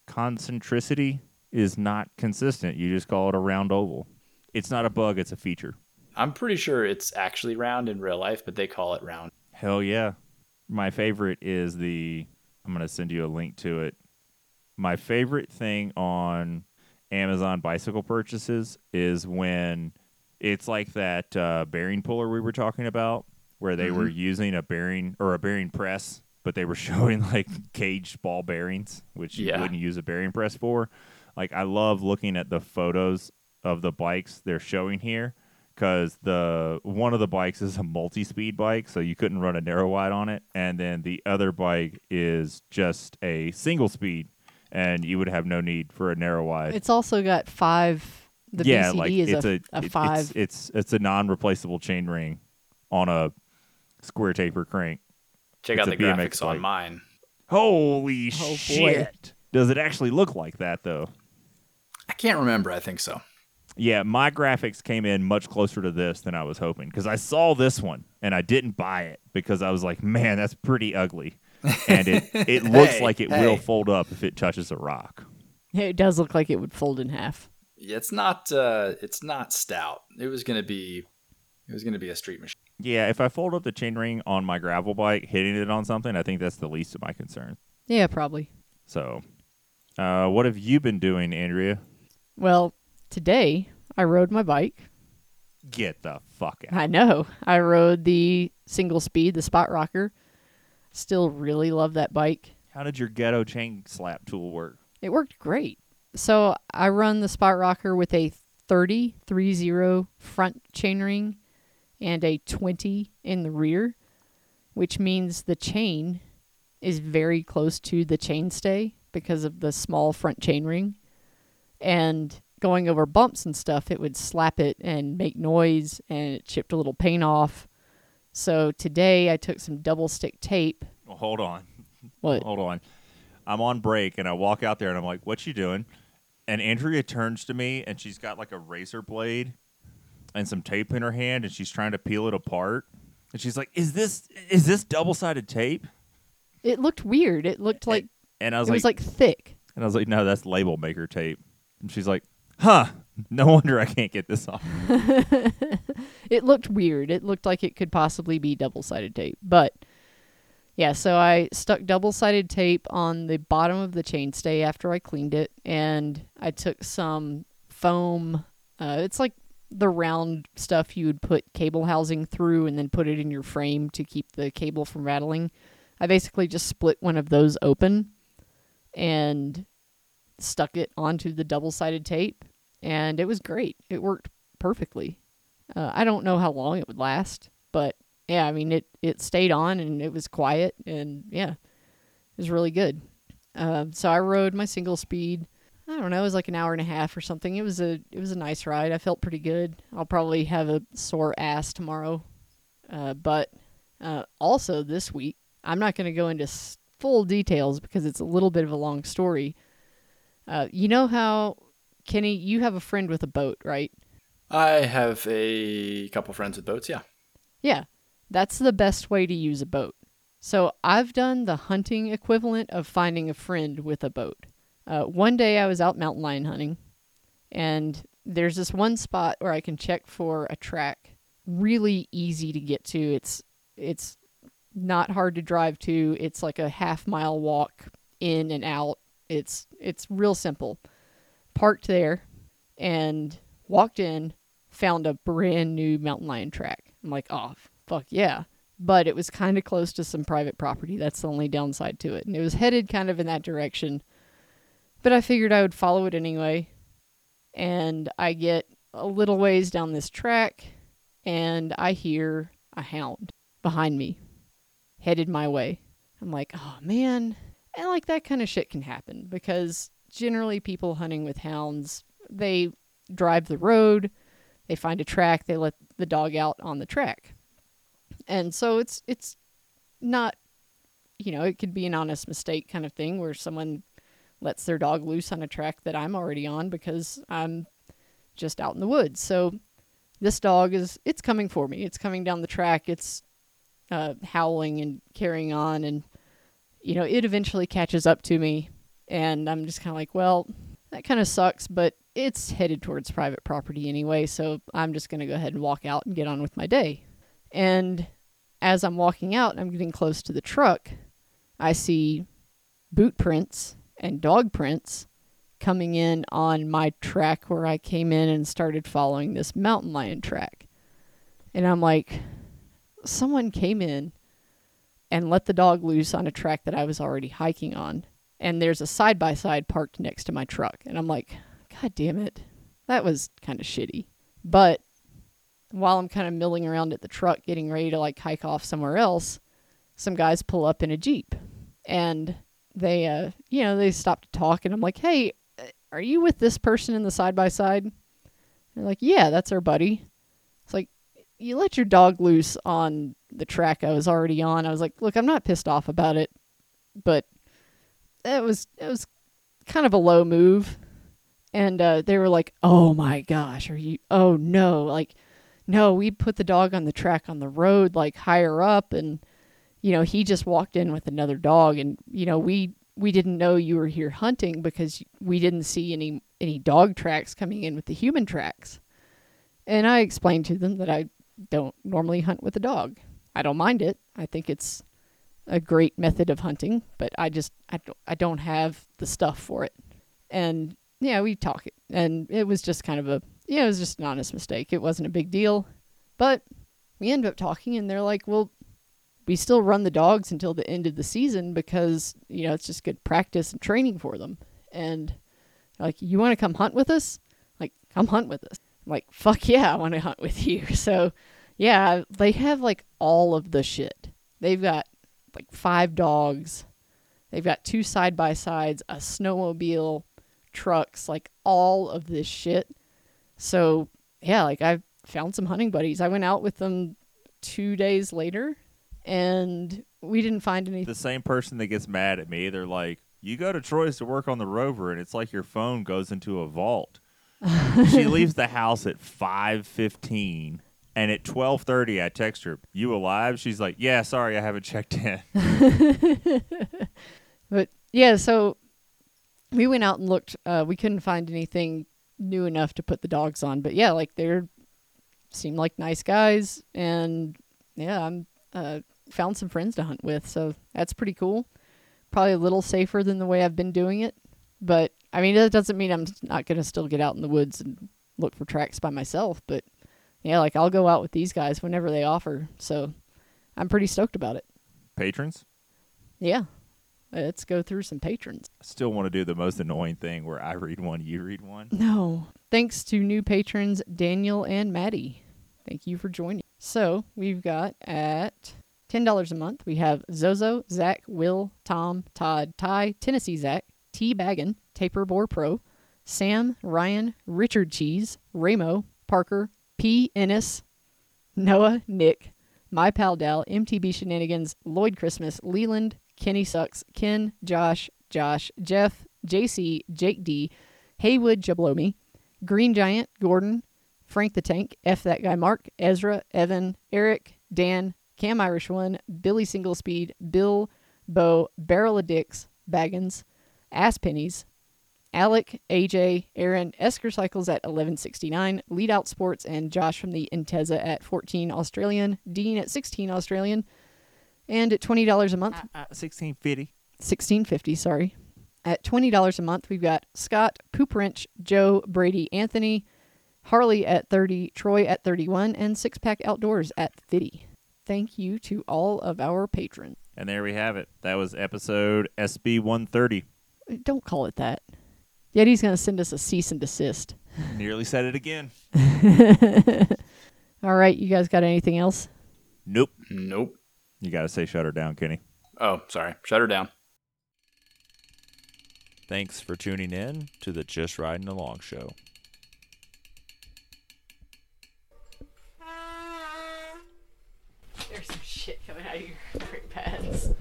concentricity is not consistent, you just call it a round oval. It's not a bug, it's a feature. I'm pretty sure it's actually round in real life, but they call it round. Hell yeah. My favorite is the I'm going to send you a link to it. My favorite thing on Amazon bicycle purchases is when it's like that uh, bearing puller we were talking about, where they were using a bearing or a bearing press, but they were showing like caged ball bearings, which you wouldn't use a bearing press for. Like I love looking at the photos of the bikes they're showing here because the one of the bikes is a multi-speed bike, so you couldn't run a narrow wide on it, and then the other bike is just a single speed, and you would have no need for a narrow wide. It's also got five. The yeah, BCD like is it's a, a, a five. It's, it's it's a non-replaceable chain ring on a square taper crank. Check It's out the BMX graphics on mine. Holy Oh, boy. shit! Does it actually look like that though? I can't remember. I think so. Yeah, my graphics came in much closer to this than I was hoping because I saw this one and I didn't buy it because I was like, man, that's pretty ugly, and it it looks Hey, like it will fold up if it touches a rock. Yeah, it does look like it would fold in half. Yeah, It's not. Uh, it's not stout. It was gonna be. It was gonna be a street machine. Yeah, if I fold up the chainring on my gravel bike, hitting it on something, I think that's the least of my concerns. Yeah, probably. So, uh, what have you been doing, Andrea? Well, today I rode my bike. Get the fuck out. I know. I rode the single speed, the spot rocker. Still really love that bike. How did your ghetto chain slap tool work? It worked great. So I run the spot rocker with a 30 30 front chainring and a 20 in the rear, which means the chain is very close to the chainstay because of the small front chainring. And going over bumps and stuff, it would slap it and make noise and it chipped a little paint off. So today I took some double stick tape. Well, hold on. What? Hold on. I'm on break and I walk out there and I'm like, "What you doing?" And Andrea turns to me and she's got like a razor blade and some tape in her hand and she's trying to peel it apart. And she's like, "Is this is this double-sided tape?" It looked weird. It looked like And I was it like, was like thick. and I was like, "No, that's label maker tape." And she's like, "Huh, no wonder I can't get this off." it looked weird. It looked like it could possibly be double sided tape. But Yeah, so I stuck double sided tape on the bottom of the chainstay after I cleaned it, and I took some foam. Uh, it's like the round stuff you would put cable housing through and then put it in your frame to keep the cable from rattling. I basically just split one of those open and stuck it onto the double sided tape, and it was great. It worked perfectly. Uh, I don't know how long it would last, but yeah, I mean it it stayed on and it was quiet and yeah, it was really good. Um, so I rode my single speed. I don't know, it was like an hour and a half or something. It was a it was a nice ride. I felt pretty good. I'll probably have a sore ass tomorrow, uh, but uh, also this week I'm not going to go into full details because it's a little bit of a long story. Uh, you know how Kenny, you have a friend with a boat, right? I have a couple friends with boats. Yeah. Yeah, that's the best way to use a boat. So I've done the hunting equivalent of finding a friend with a boat. Uh, one day I was out mountain lion hunting, and there's this one spot where I can check for a track. Really easy to get to. It's it's not hard to drive to. It's like a half mile walk in and out. It's it's real simple. Parked there, and walked in, found a brand new mountain lion track. I'm like, oh fuck yeah. But it was kind of close to some private property. That's the only downside to it. And it was headed kind of in that direction. But I figured I would follow it anyway. And I get a little ways down this track and I hear a hound behind me headed my way. I'm like, oh man. And like that kind of shit can happen because generally people hunting with hounds, they drive the road, they find a track, they let the dog out on the track. And so it's it's not you know, it could be an honest mistake kind of thing where someone lets their dog loose on a track that I'm already on because I'm just out in the woods. So this dog is it's coming for me. It's coming down the track. It's uh, howling and carrying on and you know, it eventually catches up to me and I'm just kind of like, well, that kind of sucks, but it's headed towards private property anyway, so I'm just going to go ahead and walk out and get on with my day. And as I'm walking out I'm getting close to the truck, I see boot prints and dog prints coming in on my track where I came in and started following this mountain lion track. And I'm like, someone came in and let the dog loose on a track that I was already hiking on. And there's a side by side parked next to my truck. And I'm like, God damn it. That was kind of shitty. But while I'm kind of milling around at the truck getting ready to like hike off somewhere else, some guys pull up in a Jeep. And they uh you know, they stop to talk and I'm like, "Hey, uh, are you with this person in the side by side?" They're like, "Yeah, that's our buddy." It's like you let your dog loose on the track I was already on. I was like, "Look, I'm not pissed off about it, but it was it was kind of a low move." And uh, they were like, "Oh my gosh, are you? Oh no, like, no, we put the dog on the track on the road, like higher up, and you know he just walked in with another dog, and you know we we didn't know you were here hunting because we didn't see any any dog tracks coming in with the human tracks." And I explained to them that I don't normally hunt with a dog. I don't mind it. I think it's a great method of hunting, but I just I don't I don't have the stuff for it. And yeah, we talk it, and it was just kind of a yeah, it was just an honest mistake. It wasn't a big deal, but we ended up talking, and they're like, well. We still run the dogs until the end of the season because, you know, it's just good practice and training for them. And like, you want to come hunt with us? Like, come hunt with us. I'm like, fuck yeah, I want to hunt with you. So, yeah, they have like all of the shit. They've got like five dogs. They've got two side by sides, a snowmobile, trucks, like all of this shit. So, yeah, like I found some hunting buddies. I went out with them two days later and we didn't find anything. The same person that gets mad at me, they're like, "You go to Troy's to work on the Rover, and it's like your phone goes into a vault." she leaves the house at five fifteen, and at twelve thirty, I text her, "You alive?" She's like, "Yeah, sorry, I haven't checked in." But yeah, so we went out and looked. Uh, we couldn't find anything new enough to put the dogs on. But yeah, like they're seemed like nice guys, and yeah, I'm uh, found some friends to hunt with, so that's pretty cool. Probably a little safer than the way I've been doing it, but I mean, that doesn't mean I'm not going to still get out in the woods and look for tracks by myself, but yeah, like I'll go out with these guys whenever they offer, so I'm pretty stoked about it. Patrons? Yeah. Let's go through some patrons. I still want to do the most annoying thing where I read one, you read one. No. Thanks to new patrons Daniel and Maddie. Thank you for joining. So we've got at $10 a month, we have Zozo, Zach, Will, Tom, Todd, Ty, Tennessee Zach, T Baggin, Taper Bore Pro, Sam, Ryan, Richard Cheese, Ramo, Parker, P. Ennis, Noah, Nick, My Pal Dal, MTB Shenanigans, Lloyd Christmas, Leland, Kenny Sucks, Ken, Josh, Josh, Jeff, JC, Jake D, Haywood Jablomi, Green Giant, Gordon, Frank the Tank, F that guy Mark, Ezra, Evan, Eric, Dan, Cam Irish One, Billy Single Speed, Bill, Bo, Barrel of Dicks, Baggins, Ass Pennies, Alec, AJ, Aaron, Esker Cycles at 1169, Lead Out Sports, and Josh from the Intesa at 14 Australian, Dean at 16 Australian, and at $20 a month, Uh, 1650. 1650 sorry at $20 a month we've got scott poop wrench joe brady anthony harley at 30 troy at 31 and six pack outdoors at 50 thank you to all of our patrons And there we have it. That was episode SB 130. don't call it that yeti's going to send us a cease and desist Nearly said it again. all right you guys got anything else Nope. Nope. You got to say shut her down, Kenny. Oh, sorry. Shut her down. Thanks for tuning in to the Just Riding Along show. there's some shit coming out of your